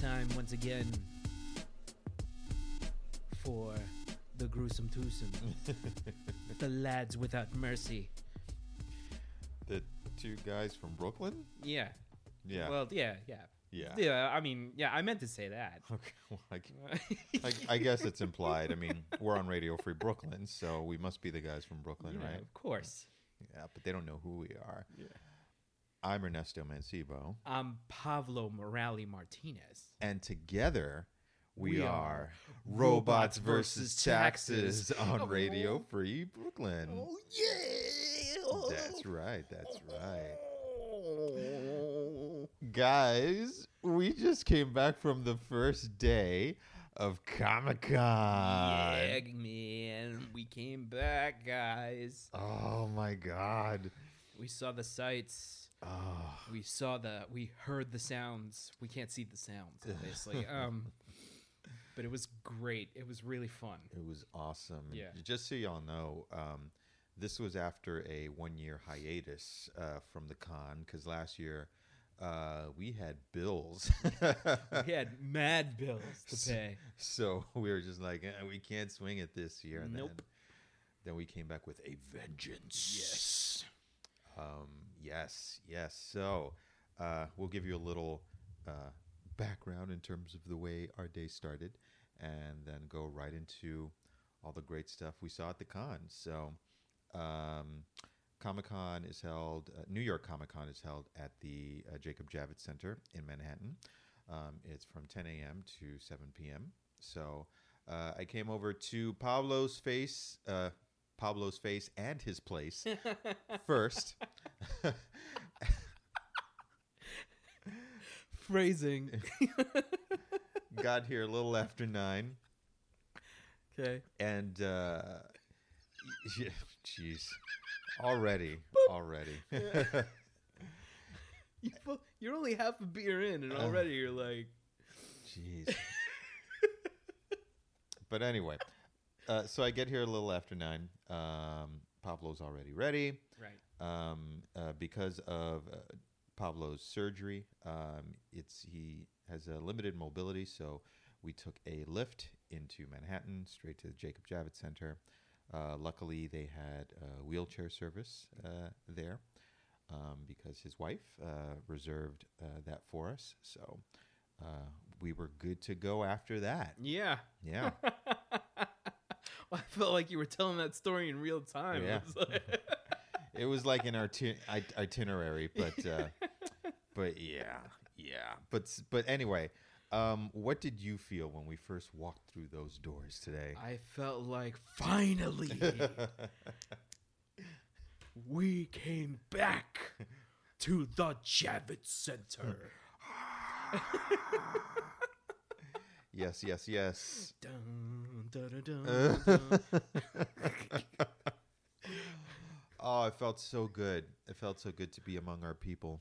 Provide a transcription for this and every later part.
Time once again for the gruesome twosome, the lads without mercy. the two guys from Brooklyn. Yeah. Yeah. Well, yeah, yeah. yeah. Yeah, I mean, yeah, I meant to say that. Okay. Well, I, I, I guess it's implied. I mean, we're on Radio Free Brooklyn, so we must be the guys from Brooklyn, Yeah, right? Of course. Yeah, but they don't know who we are. Yeah. I'm Ernesto Mancibo, I'm Pablo Morales Martinez. and together we, We are, are Robots Robots versus Taxes Taxes. on oh. Radio Oh. Free Brooklyn. Oh, yeah! That's right. That's oh. right. Guys, we just came back from the first day of Comic Con. Yeah, man. We came back, guys. Oh my god. We saw the sights. Oh, We saw the. We heard the sounds. We can't see the sounds, obviously. um, but it was great. It was really fun. it was awesome. Yeah. Just so y'all know, um, this was after a one year hiatus uh, from the con because last year uh, we had bills. We had mad bills to pay. so we were just like, eh, we can't swing it this year. And Nope. then, then we came back with a vengeance. Yes. Um, yes, yes. So uh, we'll give you a little uh, background in terms of the way our day started, and then go right into all the great stuff we saw at the con. So um, Comic Con is held. Uh, New York Comic Con is held at the uh, Jacob Javits Center in Manhattan. Um, it's from 10 a.m. to 7 p.m. So uh, I came over to Pablo's face. Uh, Pablo's face and his place first. Phrasing. Got here a little after nine, Okay. and uh, jeez, already, already. You, fu- you're only half a beer in, and already you're like, Jeez. but anyway, uh, so I get here a little after nine. Um, Pablo's already ready. right. Um, uh, because of uh, Pablo's surgery, um, it's he has a limited mobility, so we took a lift into Manhattan, straight to the Jacob Javits Center. Uh, luckily, they had uh, wheelchair service uh, there um, because his wife uh, reserved uh, that for us. So uh, we were good to go after that. Yeah. Yeah. I felt like you were telling that story in real time. Yeah. It was like- it was like an iti- itinerary, but uh, but yeah, yeah. But but anyway, um, what did you feel when we first walked through those doors today? I felt like finally we came back to the Javits Center. yes, yes, yes. Dun, dun, dun. Oh, it felt so good. It felt so good to be among our people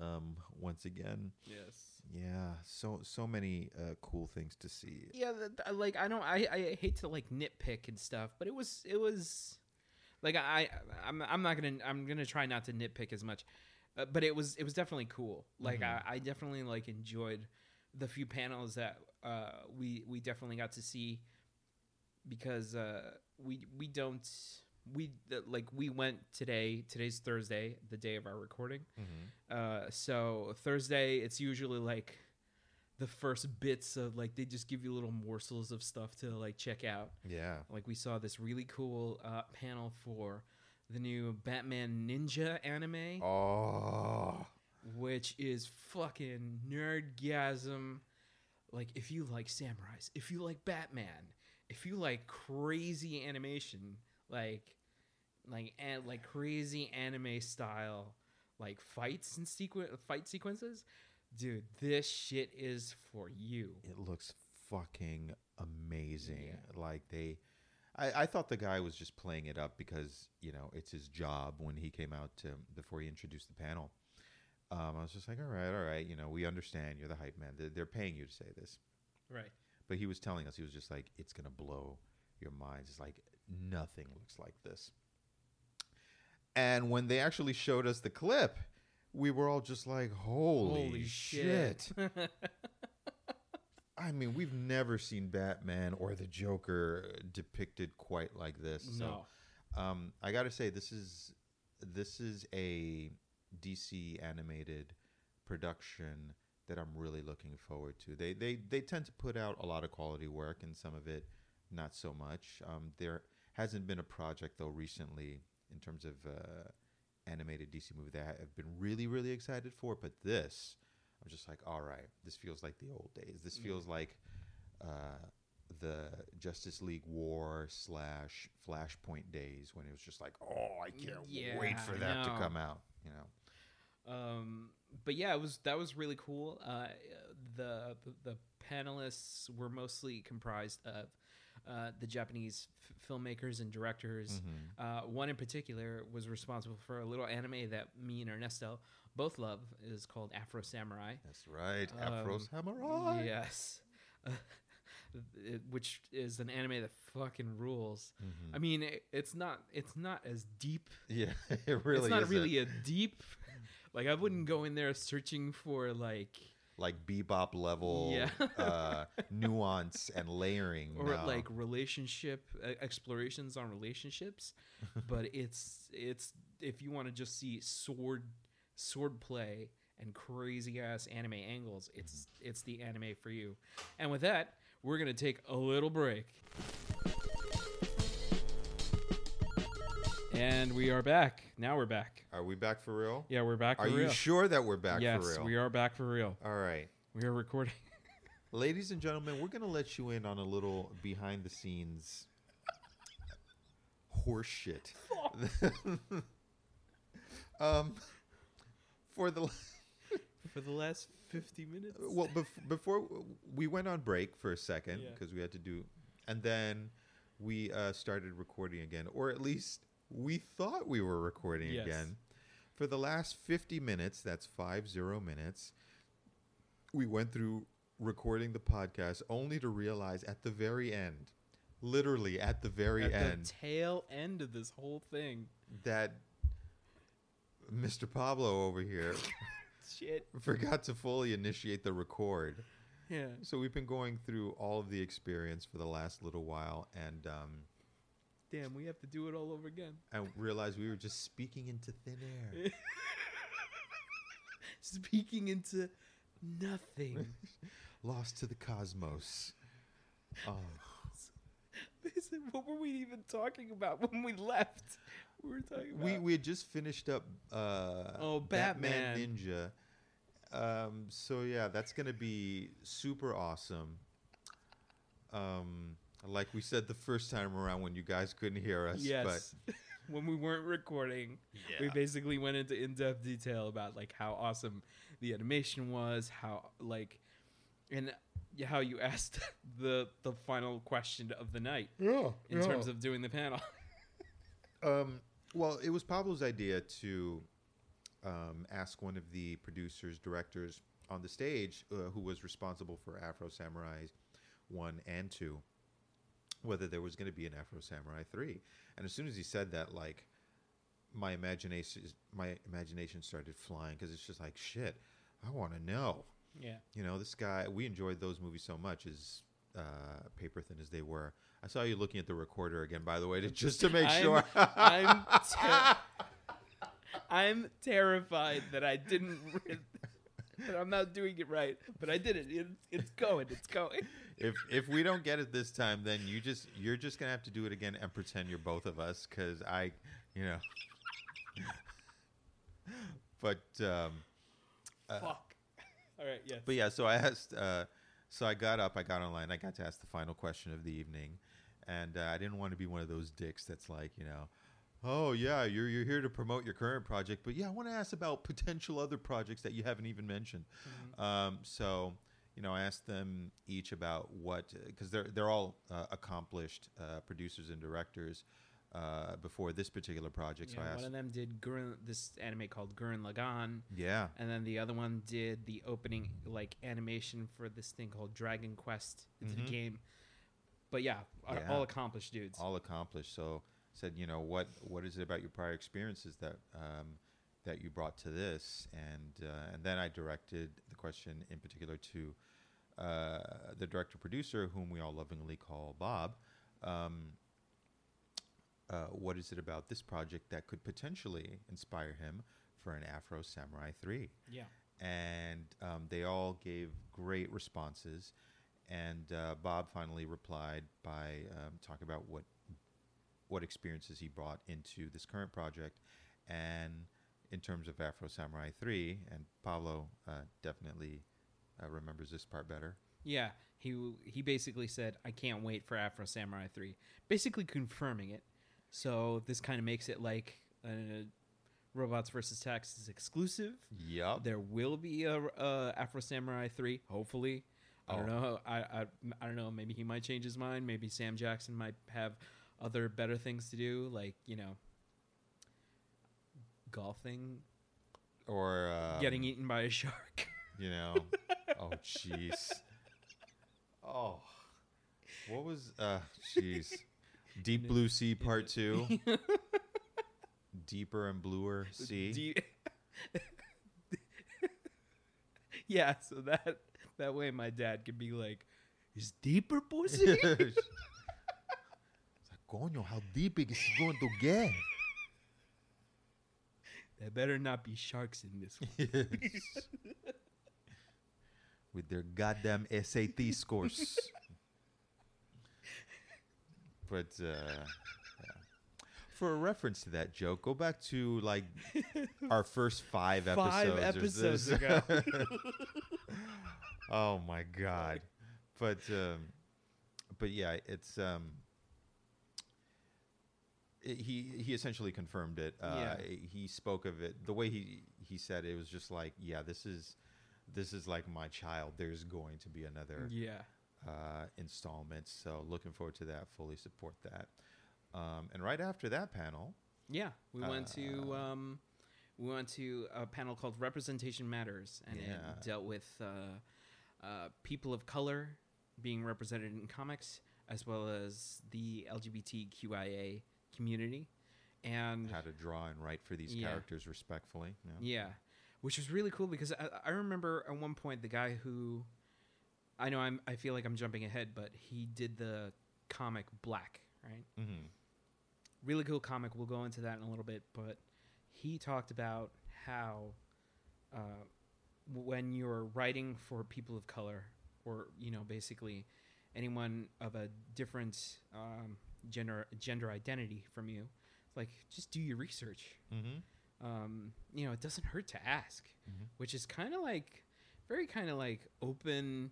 um, once again. yes. Yeah, so so many uh, cool things to see. Yeah, th- like I don't, I, I hate to like nitpick and stuff, but it was, it was, like I, I'm, I'm not gonna, I'm gonna try not to nitpick as much, uh, but it was, it was definitely cool. Like I, I definitely like enjoyed the few panels that uh, we, we definitely got to see because uh, we, we don't, we like we went today. Today's Thursday, the day of our recording. Uh, so Thursday, it's usually like the first bits of like they just give you little morsels of stuff to like check out. Yeah. Like we saw this really cool uh, panel for the new Batman Ninja anime, Oh. which is fucking nerdgasm. Like if you like samurais, if you like Batman, if you like crazy animation, like like and like crazy anime style like fights and sequen fight sequences, dude, this shit is for you. It looks fucking amazing. Yeah. Like they, I, I thought the guy was just playing it up because you know it's his job. When he came out to before he introduced the panel, um, I was just like, all right, all right, you know, we understand you're the hype man. They're, they're paying you to say this, Right. but he was telling us he was just like, it's gonna blow your minds. It's like nothing looks like this. And when they actually showed us the clip, we were all just like, holy, Holy shit. shit. I mean, we've never seen Batman or the Joker depicted quite like this. no. So, um, I got to say, this is this is a DC animated production that I'm really looking forward to. They they they tend to put out a lot of quality work, and some of it not so much. Um, there hasn't been a project though recently in terms of uh, animated DC movie that I've been really really excited for, but this. I'm just like, all right, this feels like the old days. This Mm. feels like uh, the Justice League War slash Flashpoint days when it was just like, oh, I can't Yeah, wait for that to come out. You know, Um, but yeah, it was that was really cool. Uh, the, the the panelists were mostly comprised of uh, the Japanese f- filmmakers and directors. Mhm. Uh, one in particular was responsible for a little anime that me and Ernesto both love. It is called Afro Samurai. that's right, Afro Um, Samurai. Yes. It- which is an anime that fucking rules. Mhm. I mean, it, it's not it's not as deep yeah, it really it's not isn't. really a deep like i wouldn't go in there searching for like like bebop level Yeah. uh, nuance and layering, or no. like relationship uh, explorations on relationships but it's it's if you want to just see sword sword play and crazy ass anime angles it's it's the anime for you and with that we're gonna take a little break and we are back now we're back Are we back for real? yeah we're back for Are you real sure that we're back yes for real? Yes, we are back for real All right. we are recording Ladies and gentlemen, we're going to let you in on a little behind the scenes horse shit. um, for the for the last 50 minutes well, bef- before we went on break for a second Yeah. because we had to do, and then we uh, started recording again, or at least we thought we were recording Yes. again. For the last 50 minutes, that's five zero minutes, we went through recording the podcast only to realize at the very end, literally at the very at end, the tail end of this whole thing that Mr. Pablo over here shit forgot to fully initiate the record. yeah So we've been going through all of the experience for the last little while, and um, damn we have to do it all over again I realized we were just speaking into thin air. speaking into nothing Lost to the cosmos. Oh, Basically, what were we even talking about when we left we were talking about we we had just finished up. Uh, Oh, Batman. Ninja. Um, so yeah, that's gonna be super awesome. Um, like we said the first time around when you guys couldn't hear us. yes. When we weren't recording but we basically went into in-depth detail about like how awesome the animation was how like and how you asked the the final question of the night yeah, in terms of doing the panel. Um, well, it was Pablo's idea to um, ask one of the producers, directors on the stage, uh, who was responsible for Afro Samurai one and two, whether there was going to be an Afro Samurai three. And as soon as he said that, like my imagination, my imagination started flying because it's just like shit. I want to know. yeah You know, this guy. We enjoyed those movies so much. As uh, paper thin as they were, I saw you looking at the recorder again. By the way, to, just to make I'm- sure. I'm ter- I'm terrified that I didn't re- that I'm not doing it right but I did it, it it's going it's going if if we don't get it this time, then you just you're just gonna have to do it again and pretend you're both of us, because I, you know. but um, uh, fuck all right Yeah. but yeah, so I asked. Uh, so I got up, I got online, I got to ask the final question of the evening, and uh, I didn't want to be one of those dicks that's like, you know, oh yeah, you're you're here to promote your current project, but yeah, I want to ask about potential other projects that you haven't even mentioned. Um, so you know, I asked them each about what because they're they're all uh, accomplished uh, producers and directors uh, before this particular project. so I Yeah, asked, one of them did Gurren, this anime called Gurren Lagann, yeah, and then the other one did the opening like animation for this thing called Dragon Quest. It's Mhm. a game, but yeah, Yeah. all accomplished dudes. all accomplished. So said, you know, what what is it about your prior experiences that um, that you brought to this? And uh, and then I directed the question in particular to uh, the director producer, whom we all lovingly call Bob, um, uh, what is it about this project that could potentially inspire him for an Afro Samurai 3? Yeah. And um, they all gave great responses. And uh, Bob finally replied by um, talking about what what experiences he brought into this current project, and in terms of Afro Samurai Three. And Pablo uh, definitely uh, remembers this part better. Yeah, he he basically said, "I can't wait for Afro Samurai 3," basically confirming it. So this kind of makes it like uh, Robots versus Taxes exclusive. Yep. There will be a, a Afro Samurai 3, hopefully. I don't Oh. know. I, I I don't know. Maybe he might change his mind. Maybe Sam Jackson might have other better things to do, like you know, golfing, Or um, getting eaten by a shark. You know. oh, jeez. Oh, what was? Uh, jeez. Deep Blue Sea Part Two. Deeper and bluer sea. Yeah, so that that way my dad could be like, "Is deeper pussy?" Coño, how deep is it going to get? there better not be sharks in this one. With their goddamn SAT scores. but uh, yeah. for a reference to that joke, go back to like our first five episodes. Five episodes ago. oh my god! But um, but yeah, it's um, he he essentially confirmed it. Uh, Yeah. He spoke of it the way he he said it was just like, yeah, this is this is like my child. There's going to be another yeah, uh, installment, so looking forward to that. Fully support that. Um, and right after that panel, yeah. We went to Uh, um, we went to a panel called "Representation Matters," and Yeah. it dealt with uh, uh, people of color being represented in comics, as well as the LGBTQIA community, and how to draw and write for these Yeah. characters respectfully. Yeah. Yeah, which was really cool because I, I remember at one point the guy who, I know I'm I feel like I'm jumping ahead, but he did the comic Black, right? Mm-hmm. Really cool comic. We'll go into that in a little bit, but he talked about how uh, when you're writing for people of color, or you know, basically anyone of a different um, gender gender identity from you, like just do your research Mm-hmm. um, you know, it doesn't hurt to ask, Mhm. which is kind of like very kind of like open.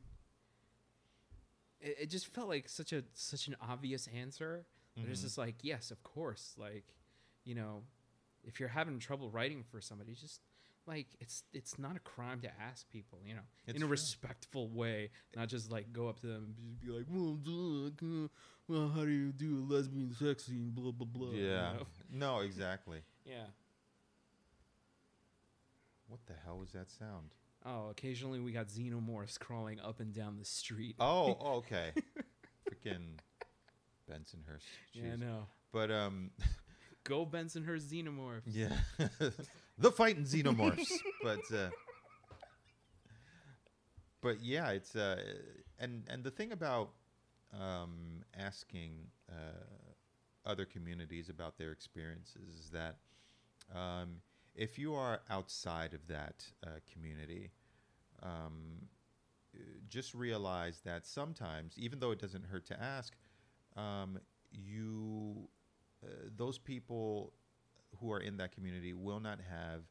It, it just felt like such a such an obvious answer. Mm-hmm. It's Mhm. just like, yes, of course. Like, you know, if you're having trouble writing for somebody, just like it's it's not a crime to ask people, you know, It's in a true. respectful way, not just like go up to them and just be like, well, duh, uh, well, how do you do a lesbian sexy and blah blah blah. you Yeah. know? No, exactly. yeah. What the hell was that sound? Oh, occasionally we got xenomorphs crawling up and down the street. Oh, okay. Freaking Bensonhurst. yeah, Jeez. no. But um, Go Bensonhurst xenomorphs. yeah, the fighting xenomorphs. but uh, but yeah, it's uh, and and the thing about um, asking uh, other communities about their experiences is that um, if you are outside of that uh, community, um, just realize that sometimes, even though it doesn't hurt to ask, um, you uh, those people who are in that community will not have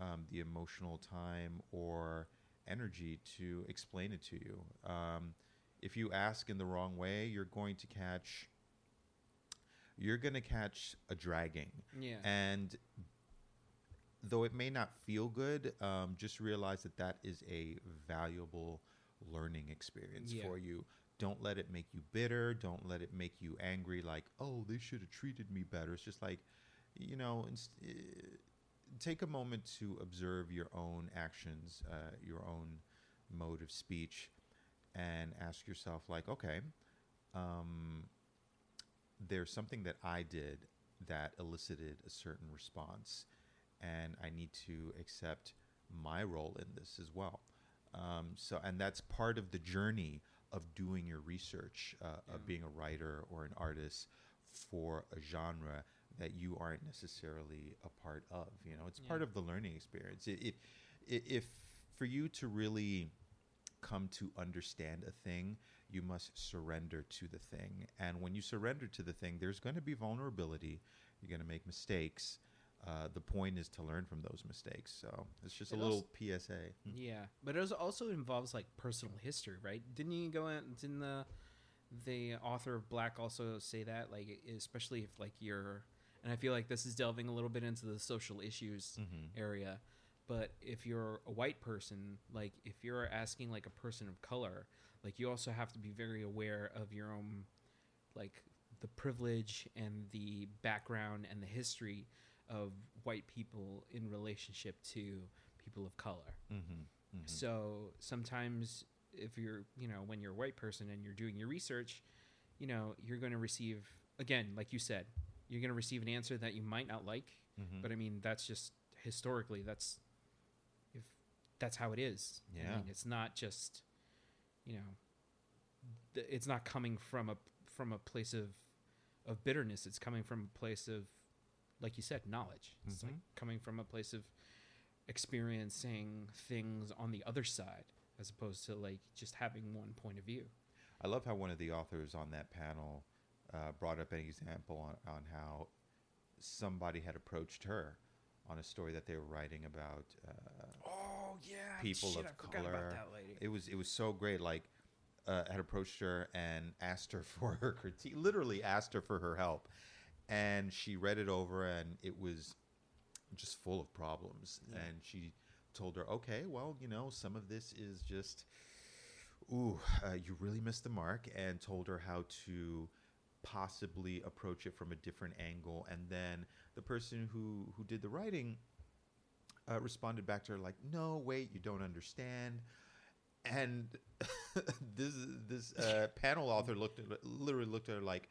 um, the emotional time or energy to explain it to you. Um, if you ask in the wrong way, you're going to catch you're going to catch a dragging. Yeah. And though it may not feel good, um, just realize that that is a valuable learning experience Yeah. for you. Don't let it make you bitter. Don't let it make you angry, like, oh, they should have treated me better. It's just like, you know, inst- eh, take a moment to observe your own actions, uh, your own mode of speech, and ask yourself, like, okay, um, there's something that I did that elicited a certain response, and I need to accept my role in this as well. Um, so, and that's part of the journey of doing your research, uh, Yeah. of being a writer or an artist for a genre that you aren't necessarily a part of. You know, it's part of the learning experience. If, if for you to really come to understand a thing, you must surrender to the thing. And when you surrender to the thing, there's going to be vulnerability. You're going to make mistakes. Uh, the point is to learn from those mistakes. So it's just a It little PSA. Yeah, but it also involves like personal history, right? Didn't you go in? Didn't the the author of Black also say that? Like, especially if like you're, and I feel like this is delving a little bit into the social issues Mm-hmm. area. But if you're a white person, like if you're asking like a person of color, like you also have to be very aware of your own, like the privilege and the background and the history of white people in relationship to people of color. Mm-hmm. Mm-hmm. So sometimes if you're, you know, when you're a white person and you're doing your research, you know, you're going to receive again, like you said, you're going to receive an answer that you might not like, Mhm. but I mean, that's just historically that's if that's how it is. I Yeah. mean, it's not just, you know, it's not coming from a from a place of of bitterness. It's coming from a place of like you said, knowledge. It's like Mhm. coming from a place of experiencing things on the other side as opposed to like just having one point of view. I love how one of the authors on that panel uh, brought up an example on, on how somebody had approached her on a story that they were writing about. Uh, Oh yeah, People of color. lady. it was it was so great. Like uh, had approached her and asked her for her critique. Literally asked her for her help, and she read it over, and it was just full of problems. Yeah. And she told her, "Okay, well, you know, some of this is just." Ooh, uh, you really missed the mark, and told her how to possibly approach it from a different angle. And then the person who who did the writing uh, responded back to her like, "No, wait, you don't understand." And this this uh, panel author looked at literally looked at her like,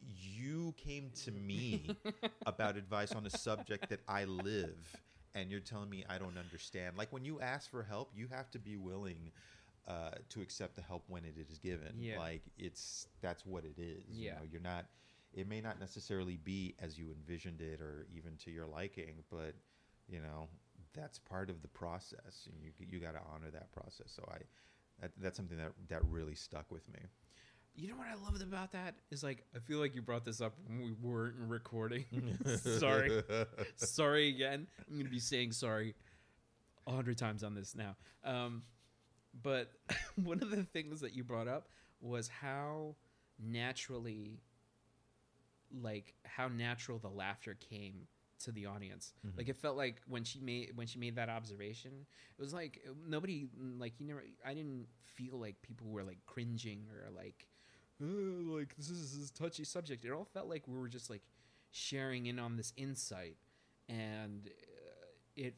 "You came to me about advice on a subject that I live, and you're telling me I don't understand." Like when you ask for help, you have to be willing uh, to accept the help when it is given. Yeah. Like it's that's what it is. You know, you're not. It may not necessarily be as you envisioned it, or even to your liking, but you know that's part of the process, and you you got to honor that process. So I. That, that's something that that really stuck with me. You know what I loved about that is like I feel like you brought this up when we weren't recording. sorry, sorry again. I'm gonna be saying sorry a hundred times on this now. Um, but one of the things that you brought up was how naturally, like how natural the laughter came to the audience. Mhm. Like it felt like when she made when she made that observation, it was like nobody like you never. I didn't feel like people were like cringing or like, "Uh, like this is this touchy subject. It all felt like we were just like sharing in on this insight, and uh, it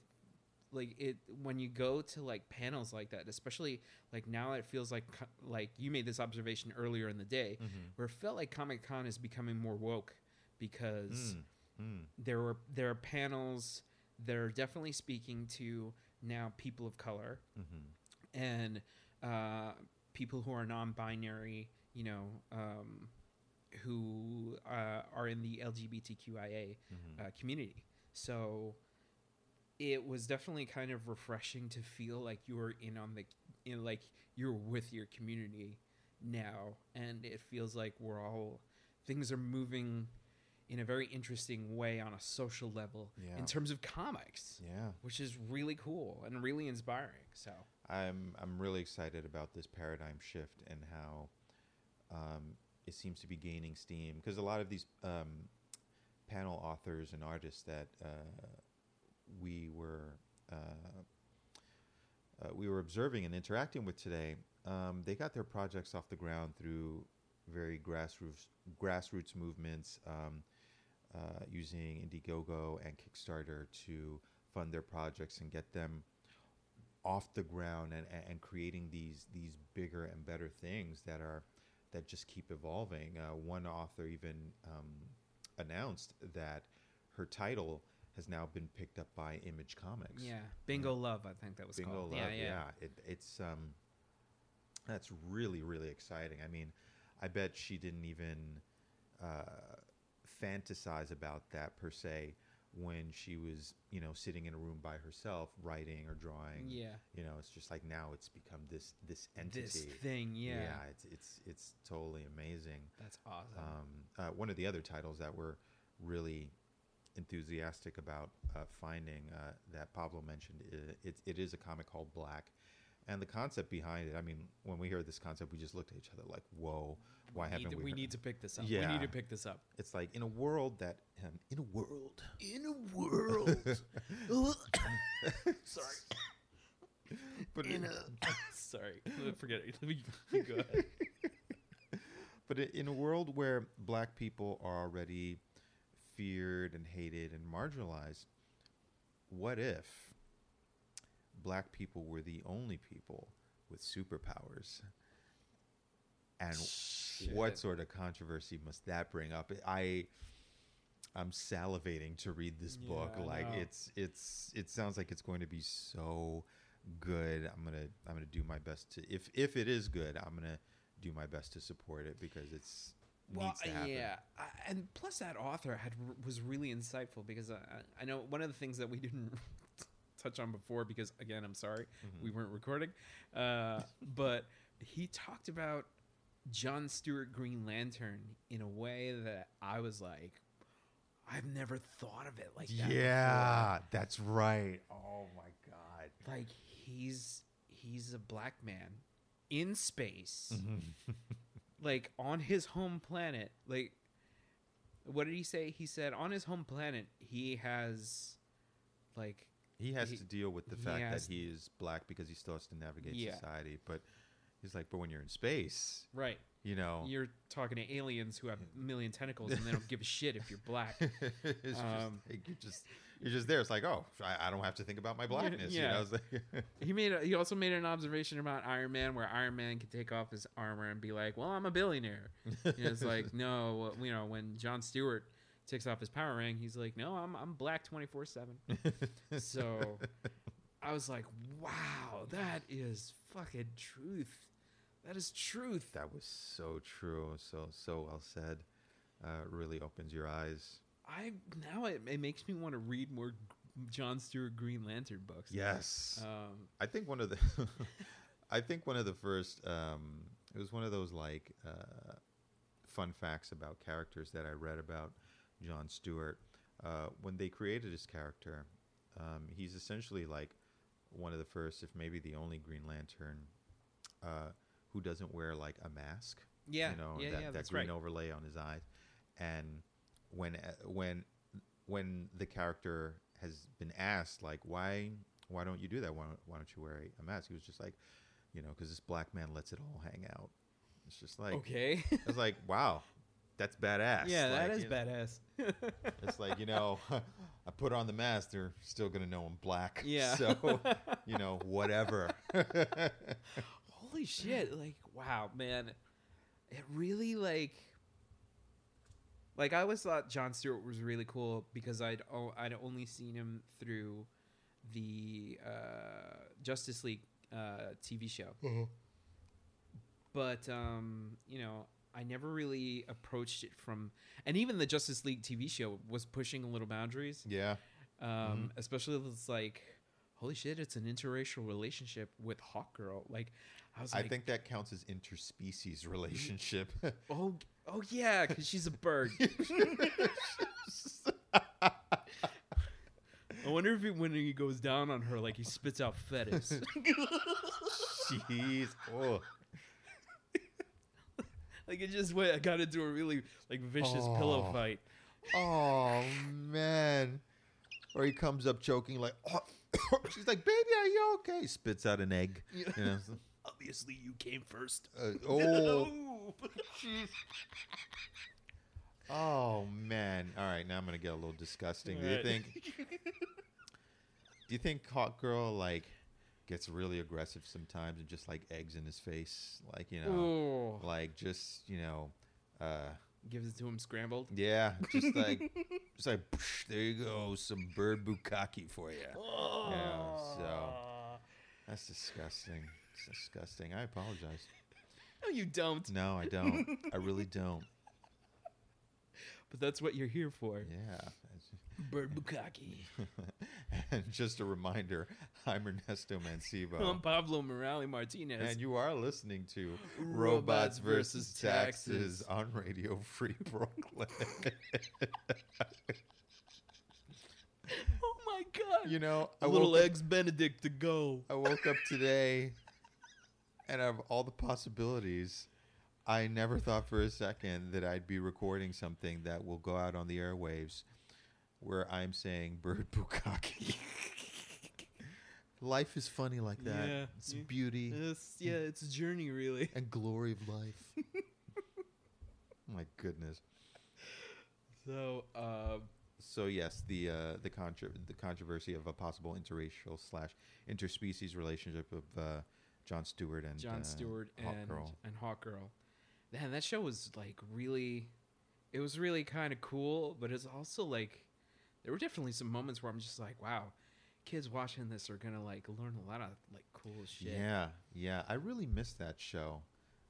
like it when you go to like panels like that, especially like now it feels like like you made this observation earlier in the day, Mhm. where it felt like Comic Con is becoming more woke because Mm, mm. there were there are panels that are definitely speaking to now people of color Mhm. and uh, people who are non-binary, you know, um, who uh, are in the LGBTQIA Mhm. uh, community. So it was definitely kind of refreshing to feel like you were in on the in like you're with your community now and it feels like we're all things are moving in a very interesting way on a social level Yeah. in terms of comics yeah. which is really cool and really inspiring so I'm I'm really excited about this paradigm shift and how um, it seems to be gaining steam because a lot of these um, panel authors and artists that uh, we were uh, uh, we were observing and interacting with today, um, they got their projects off the ground through very grassroots grassroots movements, um, uh, using Indiegogo and Kickstarter to fund their projects and get them off the ground and, and- creating these these bigger and better things that are that just keep evolving. Uh, one author even um, announced that her title has now been picked up by Image Comics. Yeah, Bingo Love, I think that was Bingo called. Love. yeah, Yeah, yeah. It, it's um, that's really really exciting. I mean, I bet she didn't even uh, fantasize about that per se when she was you know sitting in a room by herself writing or drawing. Yeah. You know, it's just like now it's become this this entity. This thing, yeah. Yeah it's it's it's totally amazing. That's awesome. Um, uh, one of the other titles that we're really enthusiastic about uh, finding uh, that Pablo mentioned, it, it is a comic called Black. And the concept behind it, I mean, when we heard this concept, we just looked at each other like, whoa, why we haven't need to, we? we heard- need to pick this up. Yeah. We need to pick this up. It's like in a world that, um, in a world. In a world. Sorry. But In in, a. Sorry. Forget it. Let me, go ahead. but in a world where black people are already feared and hated and marginalized, what if black people were the only people with superpowers? And what sort of controversy must that bring up? I I'm salivating to read this book. Yeah, I like it's it's it sounds like it's going to be so good. I'm gonna I'm gonna do my best to if if it is good, I'm gonna do my best to support it because it's Well, needs to happen. yeah, I, and plus that author had was really insightful because I, I know one of the things that we didn't touch on before because again I'm sorry Mm-hmm. we weren't recording, uh, but he talked about John Stewart Green Lantern in a way that I was like, I've never thought of it like that. Yeah, that's right. Oh my god. like he's he's a black man in space. Mm-hmm. like on his home planet like what did he say he said on his home planet he has like He has He- to deal with the he fact that he is black because he still has to navigate Yeah. society. But he's like, but when you're in space, right you know, you're talking to aliens who have a million tentacles and they don't give a shit if you're black it's just Um, like you're just you're just there. It's like, oh, I, I don't have to think about my blackness. You yeah. know, like- he made a, he also made an observation about iron man where iron man can take off his armor and be like well i'm a billionaire it's like no you know when john stewart takes off his power ring he's like no i'm, I'm black 24-7 so I was like, wow, that is fucking truth. That is truth. that was so true. So so well said. Uh, really opens your eyes. I now it, it makes me want to read more John Stewart Green Lantern books. Yes. Um, I think one of the I think one of the first um, it was one of those like uh, fun facts about characters that I read about John Stewart. Uh, when they created his character, um, he's essentially like one of the first, if maybe the only Green Lantern uh, who doesn't wear like a mask. yeah, you know yeah, that, yeah, that that's green right. overlay on his eyes, and when uh, when when the character has been asked like why why don't you do that why don't, why don't you wear a, mask he was just like you know because this black man lets it all hang out it's just like okay. I was like wow that's badass yeah, that Like, is you know, badass. it's like you know I put on the mask they're still gonna know I'm black Yeah. so you know whatever Holy shit! Like, wow, man, it really like. Like I always thought John Stewart was really cool because I'd o- I'd only seen him through the uh, Justice League uh, TV show, but um, you know I never really approached it from, and even the Justice League TV show was pushing a little boundaries, yeah. Um, especially if it's like, holy shit, it's an interracial relationship with Hawkgirl. Like, I was I think that counts as interspecies relationship oh, oh yeah, because she's a bird. I wonder if he, when he goes down on her, like he spits out fetus. Jeez. Oh. like it just went. I got into a really like vicious pillow Oh. fight. oh man. Or he comes up choking like, oh. she's like, baby, are you okay? Spits out an egg. You know, Obviously, you came first. uh, oh, oh man. All right, now I'm gonna get a little disgusting. Do you think? Do you think Hawkgirl like gets really aggressive sometimes and just like eggs in his face, like you know, Oh, like just you know, uh, gives it to him scrambled. Yeah, just like just like "Psh, there you go, some bird bukkake for you. Yeah, so that's disgusting. It's disgusting. I apologize. No, you don't. No, I don't. I really don't. But that's what you're here for. Yeah. Bird bukkake. and just a reminder, I'm Ernesto Mancibo. I'm Pablo Morales Martinez. And you are listening to Robots Robots versus versus Taxes Taxes. on Radio Free Brooklyn. oh my god. you know, I a little eggs Benedict to go. I woke up today and of all the possibilities, I never thought for a second that I'd be recording something that will go out on the airwaves where I'm saying bird bukkake. Life is funny like that. Yeah, it's yeah. beauty It's, yeah, it's a journey, really. and glory of life. My goodness. So, uh, So yes, the uh, the contro- the controversy of a possible interracial slash interspecies relationship of uh, John Stewart and John uh, Stewart Hawk and Girl. and Hawk Girl. Man, that show was like really, it was really kind of cool, but it's also like, there were definitely some moments where I'm just like, wow, kids watching this are gonna like learn a lot of like cool shit. Yeah, yeah. I really missed that show.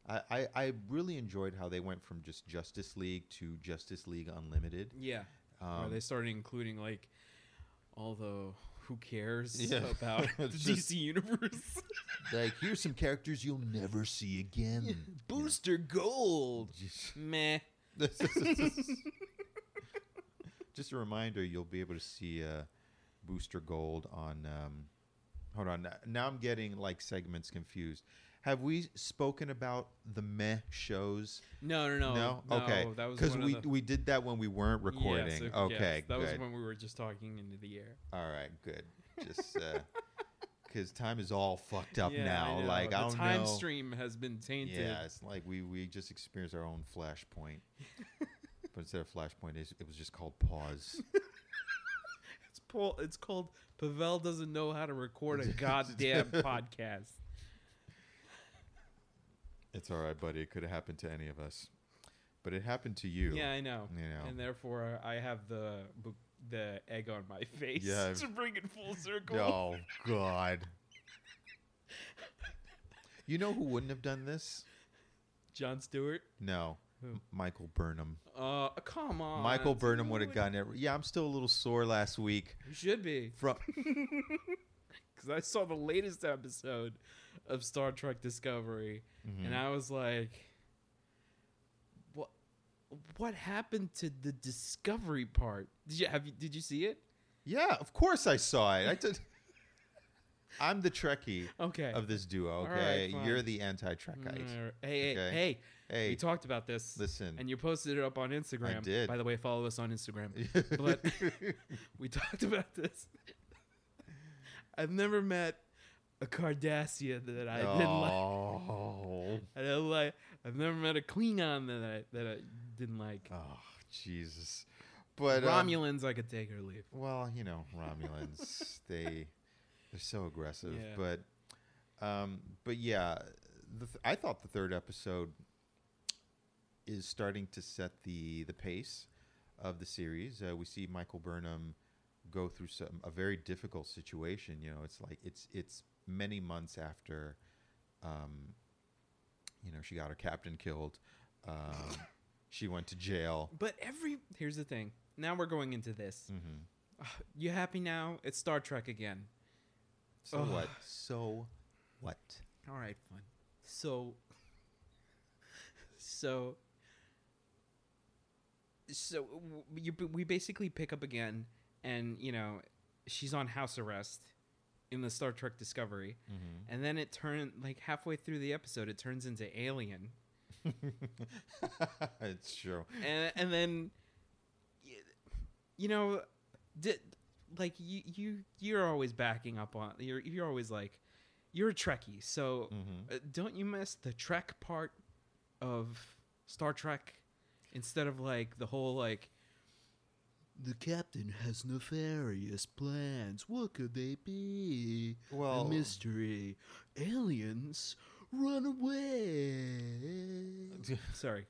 I, I, I really enjoyed how they went from just Justice League to Justice League Unlimited. yeah. Where Um, they started including like all the who cares Yeah. about the It's just- DC universe. like here's some characters you'll never see again. Booster Gold. Just- Meh. Just a reminder, you'll be able to see uh, Booster Gold on. Um, hold on, now I'm getting like segments confused. Have we spoken about the meh shows? No, no, no. No? Okay. That was because we the, we did that when we weren't recording. Yes, yes, okay, that was when we were just talking into the air. All right, good. Just uh, because time is all fucked up Yeah, now. I know. Like the I don't time know. stream has been tainted. Yeah, it's like we we just experienced our own flashpoint. but instead of flashpoint, it was just called pause. It's Paul. It's called Pavel doesn't know how to record a goddamn podcast. It's all right, buddy. It could have happened to any of us, but it happened to you. Yeah, I know. You know. And therefore, I have the the egg on my face Yeah. to bring it full circle. Oh God. You know who wouldn't have done this? John Stewart. No, Who? Michael Burnham. Uh, come on. Michael Burnham would have gotten it. Yeah, I'm still a little sore last week You should be, from. because I saw the latest episode of Star Trek Discovery, Mm-hmm. and I was like, "What? What happened to the Discovery part? Did you have you? Did you see it? Yeah, of course I saw it. I did. I'm the Trekkie Okay. of this duo. Okay, fine. you're the anti-Trekite. Mm, Hey, hey, Okay. hey! Hey, We talked about this, listen. and you posted it up on Instagram. I did. By the way, follow us on Instagram. but we talked about this. I've never met a Cardassian that I didn't like. oh, I didn't like. I've never met a Klingon that I that I didn't like. oh, Jesus. But um, Romulans, I could take or leave. well, you know, Romulans, they they're so aggressive. Yeah. But um, but yeah, the th- I thought the third episode is starting to set the the pace of the series. Uh, we see Michael Burnham go through some a very difficult situation. You know, it's like it's it's many months after, um, you know, she got her captain killed. Um, she went to jail. But every here's the thing. Now we're going into this. hmm You happy now? It's Star Trek again. So Ugh. what? So what? All right, fine. So, so, so you, we basically pick up again, and you know, she's on house arrest in the Star Trek Discovery, Mm-hmm. and then it turned like halfway through the episode, it turns into Alien, it's true. and and then, you know, di- like you you you're always backing up on you're you're always like. You're a Trekkie, so Mm-hmm. Uh, don't you miss the Trek part of Star Trek instead of like the whole like the captain has nefarious plans. What could they be? Well, a mystery. Aliens run away. Sorry.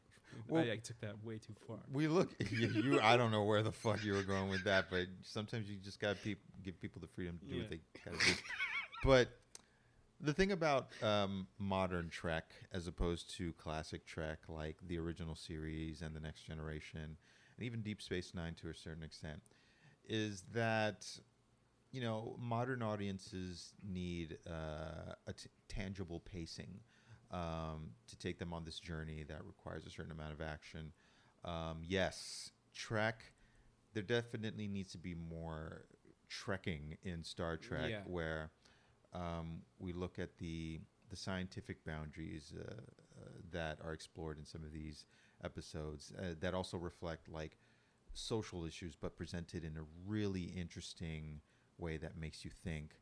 Well- I, I took that way too far. We look you, you. I don't know where the fuck you were going with that, but sometimes you just gotta peop, give people the freedom to do what they gotta do. But the thing about um, modern Trek, as opposed to classic Trek, like the original series and the Next Generation, and even Deep Space Nine to a certain extent, is that you know modern audiences need uh, a t- tangible pacing um, to take them on this journey that requires a certain amount of action. Um, yes, Trek. There definitely needs to be more trekking in Star Trek, Yeah. where um, we look at the the scientific boundaries uh, uh, that are explored in some of these episodes uh, that also reflect like social issues, but presented in a really interesting way that makes you think.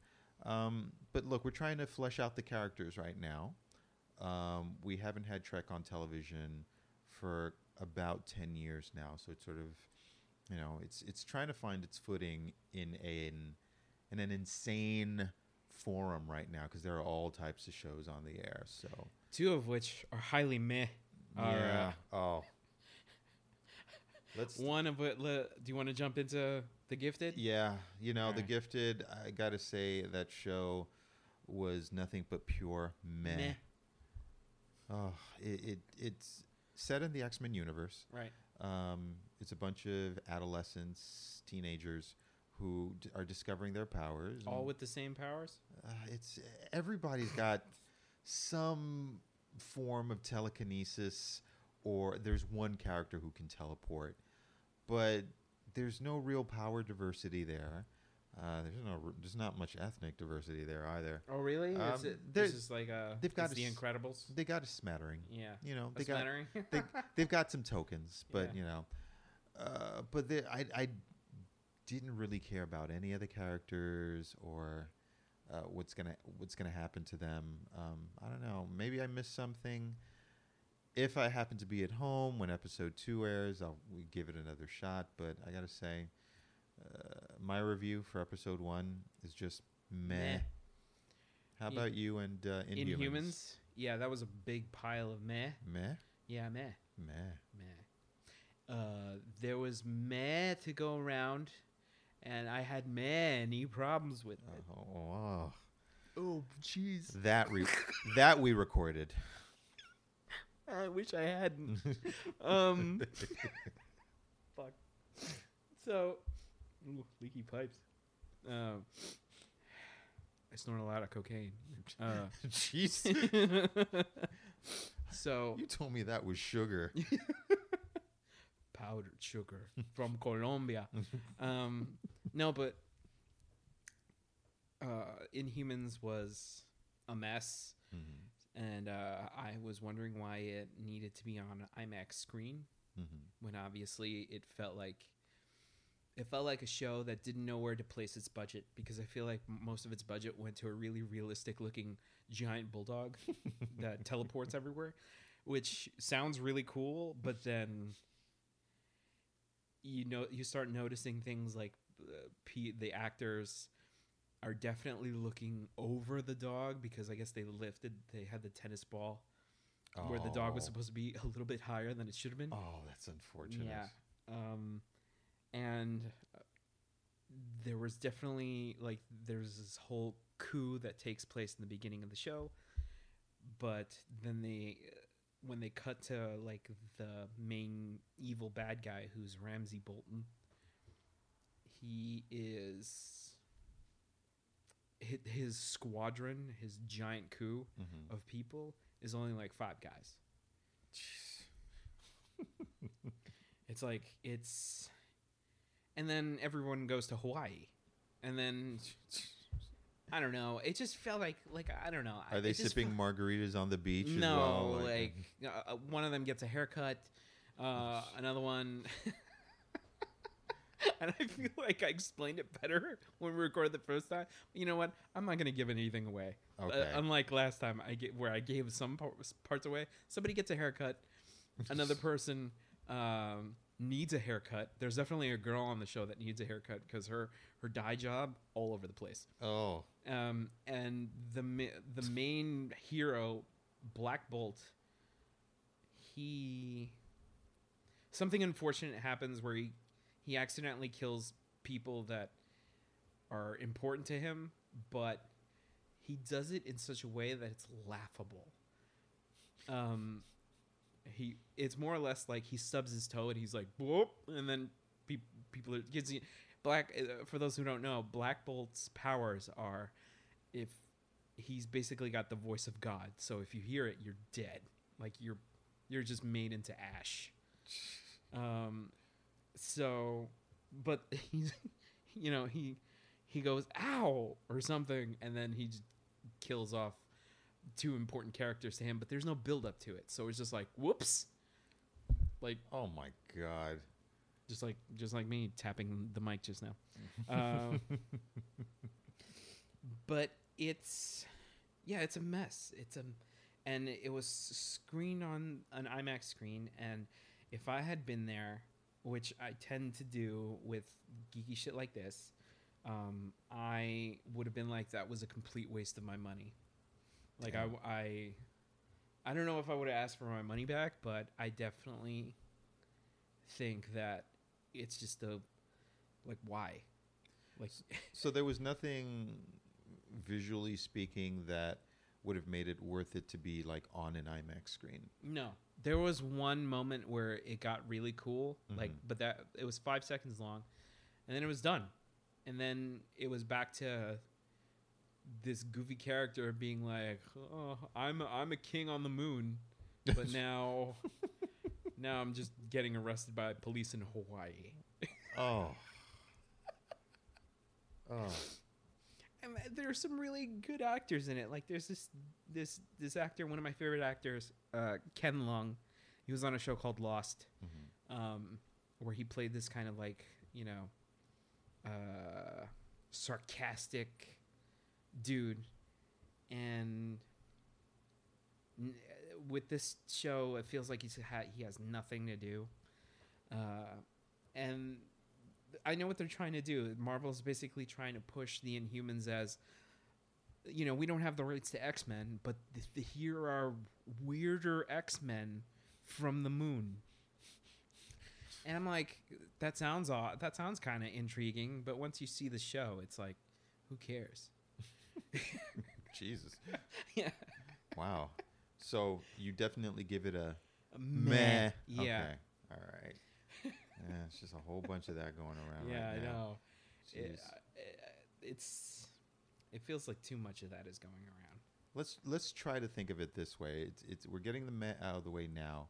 Um, but look, we're trying to flesh out the characters right now. Um, we haven't had Trek on television for about ten years now, so it's sort of, you know, it's it's trying to find its footing in an in an insane forum right now because there are all types of shows on the air. So Two of which are highly meh. Are, yeah, uh, oh, let's one of it. Le, do you want to jump into the Gifted? Yeah, you know, The Alright. Gifted, I got to say that show was nothing but pure meh. Meh. Oh, it, it it's set in the X-Men universe. Right. Um, it's a bunch of adolescents, teenagers who d- are discovering their powers. All and, with the same powers. uh, it's everybody's got some form of telekinesis or there's one character who can teleport but there's no real power diversity there uh, there's no there's not much ethnic diversity there either Oh, really? Um, Is it, this is like uh, they've got the a s- Incredibles. they got a smattering Yeah. you know A they got smattering. they, they've got some tokens, but Yeah. you know, uh, but they, I I didn't really care about any of the characters or uh, what's gonna what's gonna happen to them. Um, I don't know. Maybe I missed something. If I happen to be at home when episode two airs, I'll give it another shot. But I gotta say, uh, my review for episode one is just meh. Meh. How Ye- about you and uh, Inhumans? Inhumans. Yeah, that was a big pile of meh. Meh, Yeah, meh. meh. Meh. Uh, there was meh to go around, and I had many problems with it. Oh, wow. Oh, jeez. That re- that we recorded. I wish I hadn't. um, fuck. So, ooh, leaky pipes. Um, I snort a lot of cocaine. Uh, Jeez, so you told me that was sugar. Powdered sugar from Colombia. um, no, but uh, Inhumans was a mess, Mhm, and uh, I was wondering why it needed to be on an IMAX screen mhm. when obviously it felt like it felt like a show that didn't know where to place its budget because I feel like most of its budget went to a really realistic looking giant bulldog that teleports everywhere, which sounds really cool, but then you know you start noticing things like uh, P- the actors are definitely looking over the dog because I guess they lifted they had the tennis ball where the dog was Oh. supposed to be a little bit higher than it should have been. Oh, that's unfortunate. Yeah. Um, and uh, there was definitely like there's this whole coup that takes place in the beginning of the show, but then they uh, when they cut to like the main evil bad guy who's Ramsay Bolton, he is his, squadron, his giant coup Mhm. of people is only like five guys. It's like it's, and then everyone goes to Hawaii, and then I don't know. It just felt like like I don't know. Are they sipping fe- margaritas on the beach? no, well? like uh, uh, one of them gets a haircut, uh, another one. and I feel like I explained it better when we recorded the first time. You know what? I'm not gonna give anything away. Uh, Okay. unlike last time, I get where I gave some parts away. Somebody gets a haircut. Another person um, needs a haircut. There's definitely a girl on the show that needs a haircut because her her dye job all over the place. oh, Um, and the the main hero, Black Bolt, he something unfortunate happens where he he accidentally kills people that are important to him, but he does it in such a way that it's laughable. Um, he it's more or less like he stubs his toe and he's like whoop, and then pe- people are gets black. Uh, for those who don't know, Black Bolt's powers are if he's basically got the voice of God. So if you hear it, you're dead. Like you're you're just made into ash. Um, so, but he's you know he he goes ow or something, and then he just kills off two important characters to him. But there's no build up to it, so it's just like whoops, like Oh my god. just like just like me tapping the mic just now. Um, but it's yeah, it's a mess. It's a and it was screened on an IMAX screen and if I had been there, which I tend to do with geeky shit like this, um, I would have been like that was a complete waste of my money. Like Yeah. I, I I don't know if I would have asked for my money back, but I definitely think that it's just a like why like So there was nothing visually speaking that would have made it worth it to be like on an IMAX screen. no there was one moment where it got really cool like Mhm. but that it was five seconds long and then it was done and then it was back to this goofy character being like oh i'm a, i'm a king on the moon but now now i'm just getting arrested by police in hawaii Oh. Oh. And there's some really good actors in it. Like there's this this this actor, one of my favorite actors, uh, Ken Leung. He was on a show called Lost, Mhm. um, where he played this kind of like you know, uh, sarcastic dude, and with this show, it feels like he's ha- he has nothing to do, uh, and I know what they're trying to do. Marvel's basically trying to push the Inhumans as, you know, we don't have the rights to X Men, but here are weirder X Men from the moon. And I'm like, that sounds odd. That sounds kind of intriguing. But once you see the show, it's like, who cares? Jesus. yeah, Wow. So you definitely give it a meh. Yeah, Okay. All right. Yeah, it's just a whole bunch of that going around yeah, right I now. know. It, uh, it's it feels like too much of that is going around. Let's let's try to think of it this way. It's it's we're getting the Met out of the way now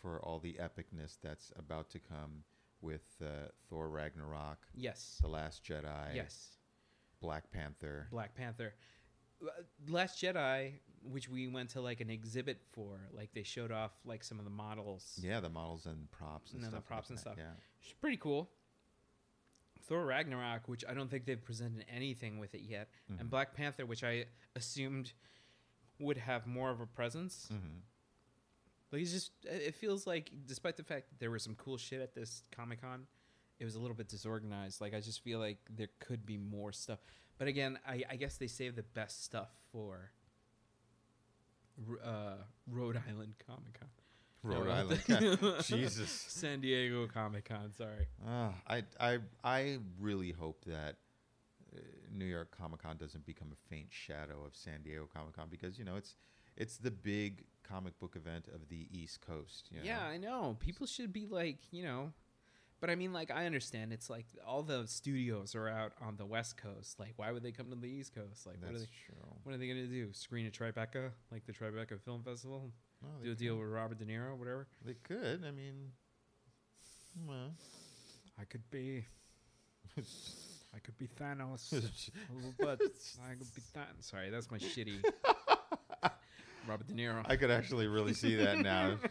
for all the epicness that's about to come with uh, Thor Ragnarok, Yes. The Last Jedi, Yes. Black Panther. Black Panther. Uh, Last Jedi, which we went to like an exhibit for, like they showed off like some of the models. Yeah, the models and props and And then the stuff. props like and stuff. Yeah. It's pretty cool. Thor Ragnarok, which I don't think they've presented anything with it yet, Mhm. and Black Panther, which I assumed would have more of a presence. Mhm. Like it's just, it feels like, despite the fact that there was some cool shit at this Comic Con, it was a little bit disorganized. Like I just feel like there could be more stuff. But again, I, I guess they save the best stuff for uh, Rhode Island Comic Con. Rhode No, Island. Jesus. San Diego Comic Con. Sorry. Ah, I I I really hope that uh, New York Comic Con doesn't become a faint shadow of San Diego Comic Con because you know it's it's the big comic book event of the East Coast. You know? Yeah, I know. People should be like, you know, but I mean, like, I understand. It's like all the studios are out on the West Coast. Like, why would they come to the East Coast? Like, what are they? true. What are they gonna do? Screen at Tribeca, like the Tribeca Film Festival? No, Do a deal with Robert De Niro, whatever. They could. I mean, well, I could be, I could be Thanos, but. I could be Thanos. Sorry, that's my shitty Robert De Niro. I could actually really see that now.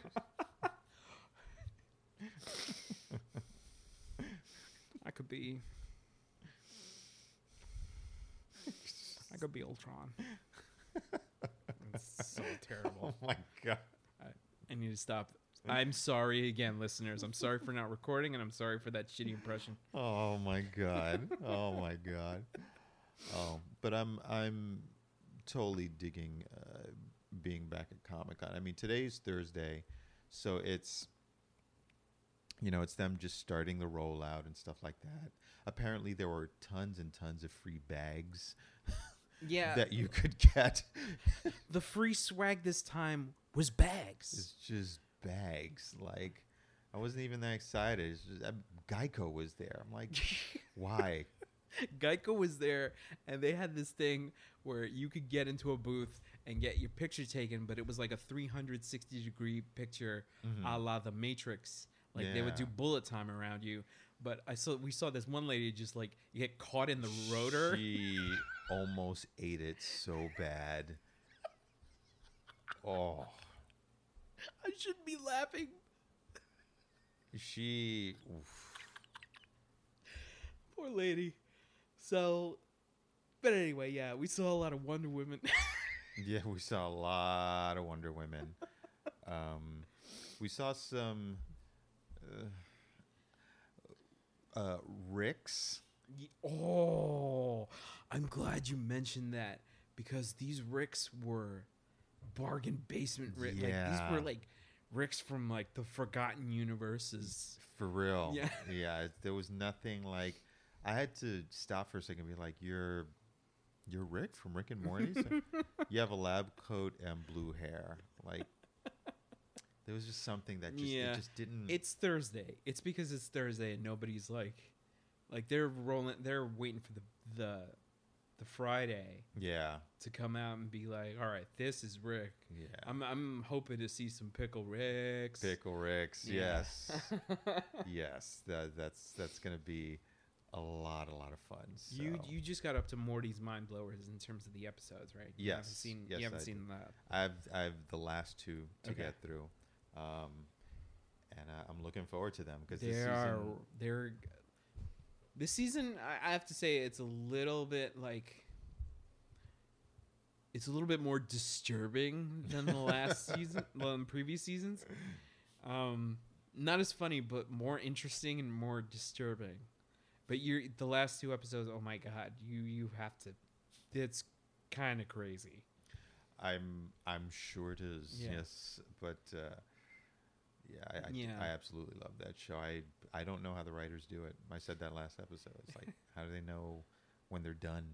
I could be. I could be Ultron. That's so terrible. Oh my god. I need to stop. I'm sorry again, listeners. I'm sorry for not recording, and I'm sorry for that shitty impression. Oh my god. Oh my god. Oh, but I'm I'm totally digging uh, being back at Comic Con. I mean, today's Thursday, so it's you know, it's them just starting the rollout and stuff like that. Apparently, there were tons and tons of free bags Yeah, that you could get. the free swag this time was bags. it's just bags. Like, I wasn't even that excited. It's just, uh, Geico was there. I'm like, why? Geico was there, and they had this thing where you could get into a booth and get your picture taken, but it was like a 360 degree picture, a la The Matrix. Like they would do. Bullet time around you. But I saw we saw this one lady just like get caught in the rotor. She almost ate it so bad. Oh, I shouldn't be laughing. she. oof. Poor lady. So, but anyway, yeah, we saw a lot of Wonder Women. Yeah, we saw a lot of Wonder Women. Um, we saw some uh, uh, Ricks. Oh, I'm glad you mentioned that because these ricks were bargain basement ricks. Like, these were like ricks from like the Forgotten Universes. For real. Yeah. Yeah. There was nothing like. I had to stop for a second and be like, "You're, you're Rick from Rick and Morty. So you have a lab coat and blue hair. Like, there was just something that just Yeah. it just didn't. It's Thursday. It's because it's Thursday and nobody's like, like they're rolling. They're waiting for the the the Friday yeah. to come out and be like, all right, this is Rick. Yeah. I'm I'm hoping to see some pickle Ricks. Pickle Ricks. Yeah. Yes. yes. That that's that's gonna be a lot a lot of fun. So. You you just got up to Morty's mind blowers in terms of the episodes, right? You haven't Yes. seen Yes, you haven't I seen that. I've I've the last two to Okay. get through, um, and uh, I'm looking forward to them because They this season, are they're this season. I, have to say it's a little bit like it's a little bit more disturbing than the last season, well, than previous seasons. Um, not as funny, but more interesting and more disturbing. But you're the last two episodes. Oh my god, you you have to. It's kind of crazy. I'm I'm sure it is. Yeah. Yes, but uh, yeah, I, I, Yeah. I absolutely love that show. I I don't know how the writers do it. I said that last episode. It's like how do they know when they're done?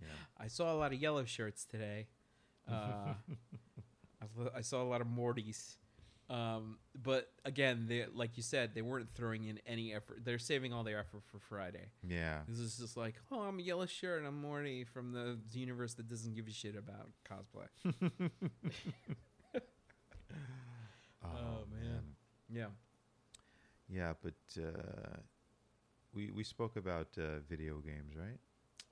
You know? I saw a lot of yellow shirts today. Uh, I saw a lot of Mortys. Um, but again, they like you said, they weren't throwing in any effort. They're saving all their effort for Friday. Yeah. This is just like, oh, I'm a yellow shirt and I'm Morty from the universe that doesn't give a shit about cosplay. Oh, man. Yeah. Yeah, but uh, we we spoke about uh, video games, right?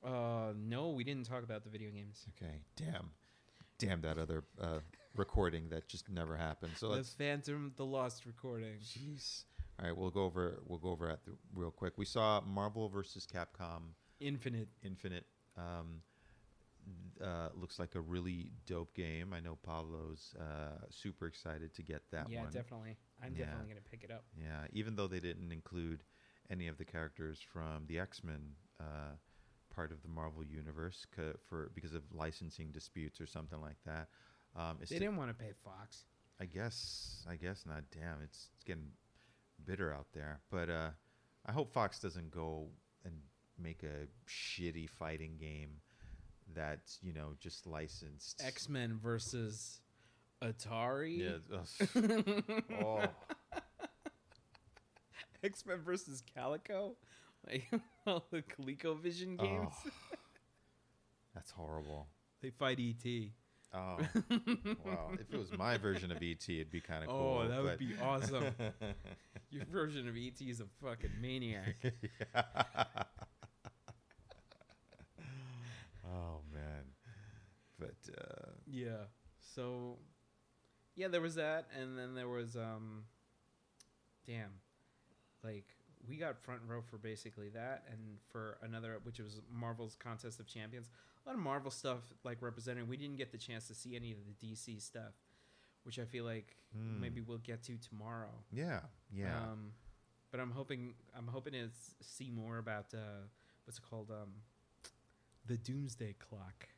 Uh, no, we didn't talk about the video games. Okay. Damn. Damn that other uh, recording that just never happened. So the let's Phantom, the Lost recording. Jeez. All right, we'll go over we'll go over at the real quick. We saw Marvel versus Capcom Infinite. Infinite. Um, uh, looks like a really dope game. I know Pablo's uh, super excited to get that yeah, one. definitely. I'm Yeah. definitely gonna pick it up. Yeah, even though they didn't include any of the characters from the X Men uh, part of the Marvel universe c- for because of licensing disputes or something like that. Um, it's They didn't want to pay Fox. I guess I guess not. Damn, it's, it's getting bitter out there. But uh, I hope Fox doesn't go and make a shitty fighting game that's you know just licensed. X Men versus Atari. Yeah. oh. X Men versus Coleco. Like all the ColecoVision games. Oh. That's horrible. They fight E ET. Oh, well, if it was my version of ET, it'd be kind of Oh, cool. that would be awesome. Your version of ET is a fucking maniac. oh man, but uh, yeah. So, yeah, there was that, and then there was um, damn, like we got front row for basically that, and for another, which was Marvel's Contest of Champions. A lot of Marvel stuff like represented. We didn't get the chance to see any of the DC stuff, which I feel like Hmm. maybe we'll get to tomorrow. yeah, yeah, Um, but I'm hoping I'm hoping to see more about uh, what's it called? Um, the Doomsday Clock,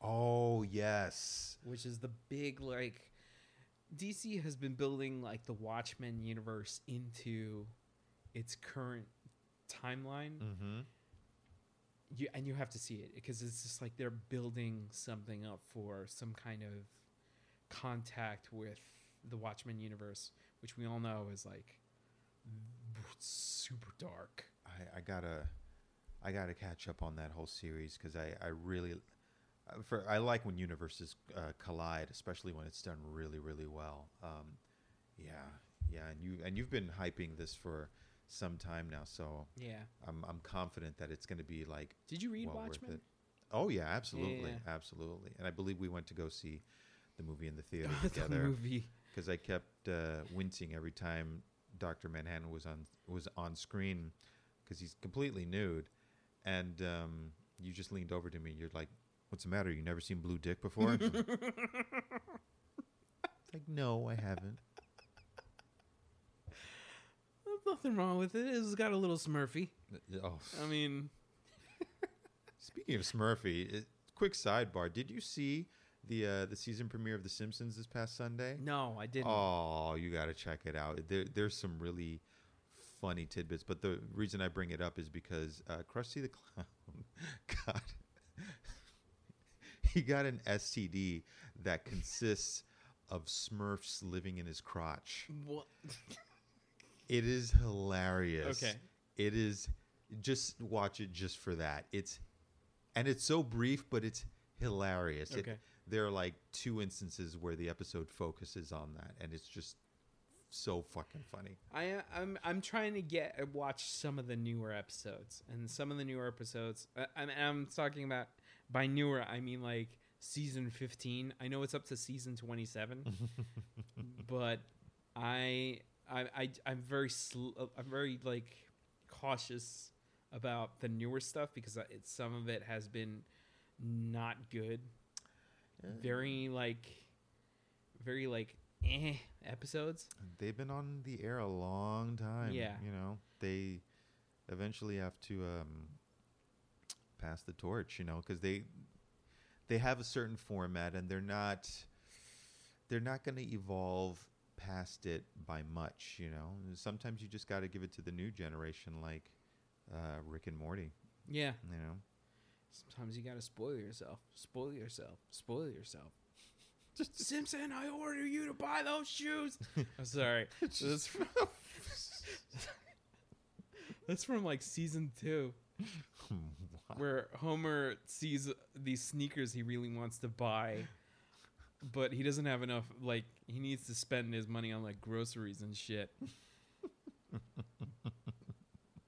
oh yes, which is the big like DC has been building like the Watchmen universe into its current timeline. Mm-hmm. You and you have to see it because it's just like they're building something up for some kind of contact with the Watchmen universe, which we all know is like super dark. I, I gotta, I gotta catch up on that whole series because I, I really, for I like when universes uh, collide, especially when it's done really, really well. Um, yeah, yeah, and you and you've been hyping this for some time now, so Yeah. I'm I'm confident that it's going to be like Did you read well Watchmen? Oh yeah, absolutely, Yeah. absolutely. And I believe we went to go see the movie in the theater the together movie. because I kept uh, wincing every time Doctor Manhattan was on was on screen because he's completely nude, and um, you just leaned over to me. and You're like, "What's the matter? You never seen Blue Dick before?" it's like, "No, I haven't." There's nothing wrong with it. It's got a little Smurfy. Oh, I mean, speaking of Smurfy, it, quick sidebar: Did you see the uh, the season premiere of The Simpsons this past Sunday? no, I didn't. Oh, you got to check it out. There, there's some really funny tidbits, but the reason I bring it up is because uh, Krusty the Clown got he got an STD that consists of Smurfs living in his crotch. What? It is hilarious. Okay. It is just watch it just for that. It's and it's so brief, but it's hilarious. It- Okay. there are like two instances where the episode focuses on that, and it's just so fucking funny. I uh, I'm I'm trying to get watch some of the newer episodes, and some of the newer episodes. Uh, I'm I'm talking about by newer, I mean like season 15. I know it's up to season 27, but I I I I'm very sl- I'm very like cautious about the newer stuff because it's some of it has been not good. Very like very like eh episodes. They've been on the air a long time. Yeah. you know they eventually have to um, pass the torch. You know, because they they have a certain format, and they're not they're not going to evolve past it by much. You know, sometimes you just got to give it to the new generation, like uh, Rick and Morty. Yeah. You know, Sometimes you gotta spoil yourself. Spoil yourself. Spoil yourself. Simpson, I order you to buy those shoes. I'm sorry. That's from, that's from like season two, where Homer sees these sneakers he really wants to buy, but he doesn't have enough. Like he needs to spend his money on like groceries and shit.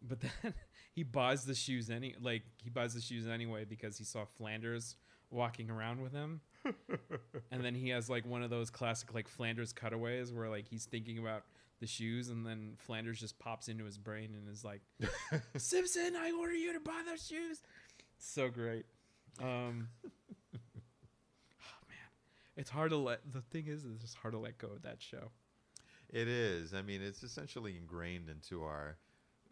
but then he buys the shoes any like he buys the shoes anyway because he saw Flanders walking around with him. and then he has like one of those classic like Flanders cutaways where like he's thinking about the shoes and then Flanders just pops into his brain and is like Simpson, I order you to buy those shoes. So great. Um oh man. It's hard to let the thing is it's just hard to let go of that show. it is. I mean, it's essentially ingrained into our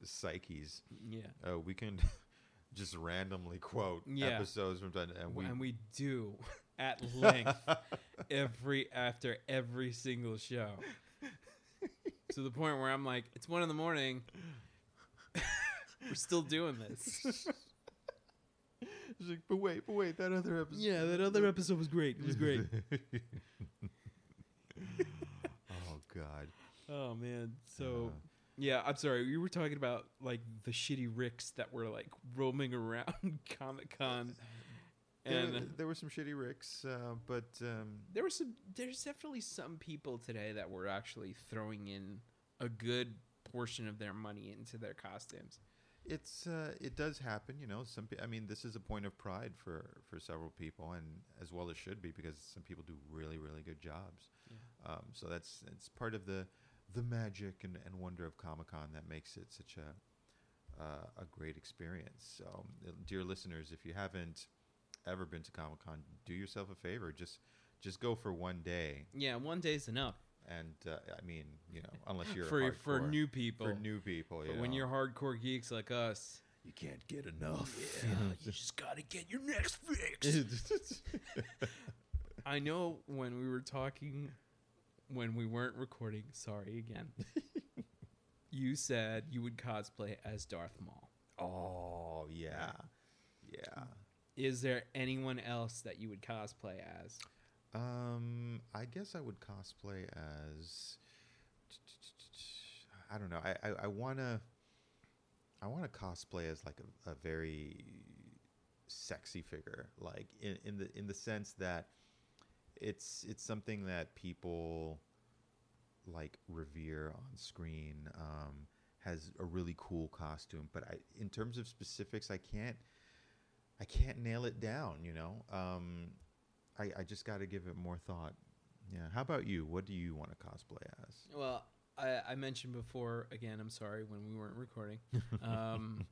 psyches. Yeah. Uh, we can just randomly quote Yeah. episodes from time, and we and we do at length every after every single show to the point where i'm like it's one in the morning. We're still doing this. It's like, but wait, but wait, that other episode. yeah that other episode was great. It was great. Oh God. oh man. So Uh, yeah i'm sorry. We were talking about like the shitty ricks that were like roaming around comic-con. there, and there were some shitty ricks, uh, but um, there were some there's definitely some people today that were actually throwing in a good portion of their money into their costumes it's uh, it does happen. You know, some. I mean, this is a point of pride for for several people, and as well as should be, because some people do really really good jobs. Um, so that's it's part of the the magic and, and wonder of Comic Con that makes it such a uh, a great experience. So, uh, dear listeners, if you haven't ever been to Comic Con, do yourself a favor. Just just go for one day, yeah one day's enough and uh, I mean, you know, unless you're for for new people for new people, yeah. but you when know. you're hardcore geeks like us you can't get enough. Yeah, you just gotta get your next fix i know when we were talking when we weren't recording, sorry again. you said you would cosplay as Darth Maul. Oh yeah, yeah. Is there anyone else that you would cosplay as? Um, I guess I would cosplay as. I don't know. I I, wanna. I want to cosplay as like a, a very sexy figure, like in, in the in the sense that it's it's something that people like revere on screen. Um, has a really cool costume, but I, in terms of specifics, I can't. I can't nail it down. You know. Um, I, I just got to give it more thought. Yeah. How about you? What do you want to cosplay as? Well, I, I mentioned before, again, I'm sorry when we weren't recording. Um,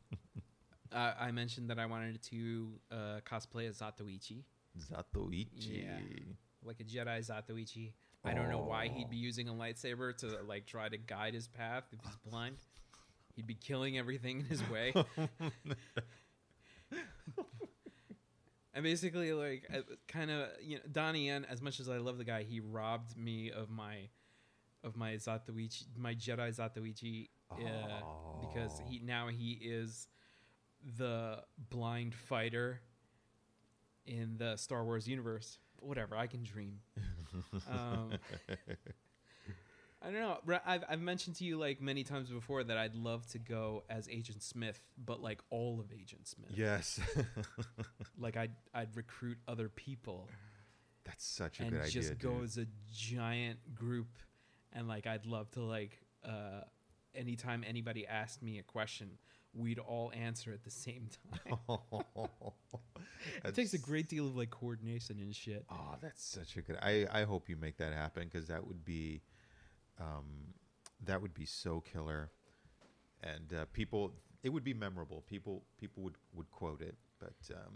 I, I mentioned that I wanted to uh, cosplay as Zatoichi, Zatoichi. Yeah. like a Jedi Zatoichi. I don't know why he'd be using a lightsaber to like try to guide his path if he's blind. He'd be killing everything in his way. and basically, like, kind of, you know, Donnie Yen. As much as I love the guy, he robbed me of my, of my Zatoichi, my Jedi Zatoichi, uh, because he now he is the blind fighter in the Star Wars universe. Whatever, I can dream. Um, I don't know. I've, I've mentioned to you like many times before that I'd love to go as Agent Smith, but like all of Agent Smith. yes. Like I'd I'd recruit other people That's such a good idea. And just go dude. as a giant group, and like I'd love to like uh, anytime anybody asked me a question, we'd all answer at the same time. it takes a great deal of like coordination and shit. Oh, that's such a good. I I hope you make that happen because that would be, um, that would be so killer, and uh, people it would be memorable. People people would would quote it, but um,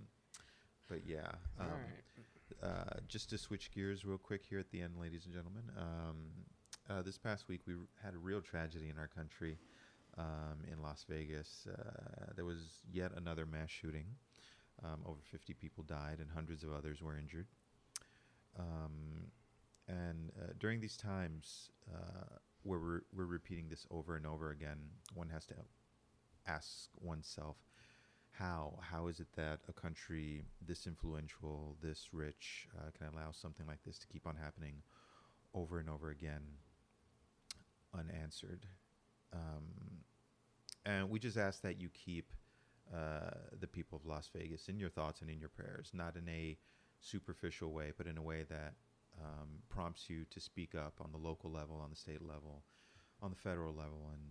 but yeah. Um, right. uh, just to switch gears real quick here at the end, ladies and gentlemen. Um, uh, this past week, we r- had a real tragedy in our country um, in Las Vegas. Uh, there was yet another mass shooting. Um, over 50 people died, and hundreds of others were injured. Um, and uh, during these times, uh, where we're, we're repeating this over and over again, one has to ask oneself, how how is it that a country this influential, this rich, uh, can allow something like this to keep on happening over and over again, unanswered? Um, and we just ask that you keep uh, the people of Las Vegas in your thoughts and in your prayers, not in a superficial way, but in a way that um, prompts you to speak up on the local level, on the state level, on the federal level, and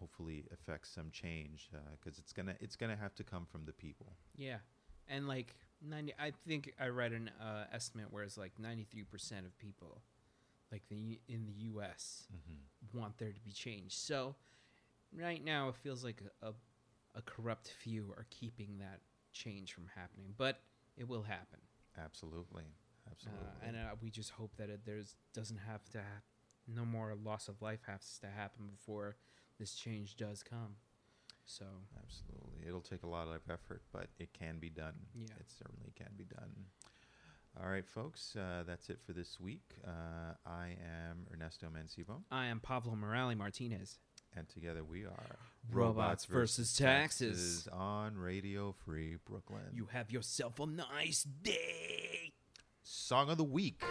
hopefully affect some change because it's gonna it's gonna have to come from the people. Yeah, and like ninety, I think I read an uh, estimate where it's like ninety three percent of people, like the in the U.S. want there to be change. So right now it feels like a, a, a corrupt few are keeping that change from happening, but it will happen. Absolutely, absolutely. Uh, and uh, we just hope that it there's doesn't have to ha- no more loss of life has to happen before this change does come. So Absolutely. It'll take a lot of effort, but it can be done. Yeah. It certainly can be done. All right, folks, uh, that's it for this week. Uh, I am Ernesto Mancibo, I am Pablo Morales Martinez. and together we are Robots versus Taxes. on Radio Free Brooklyn. You have yourself a nice day. Song of the Week.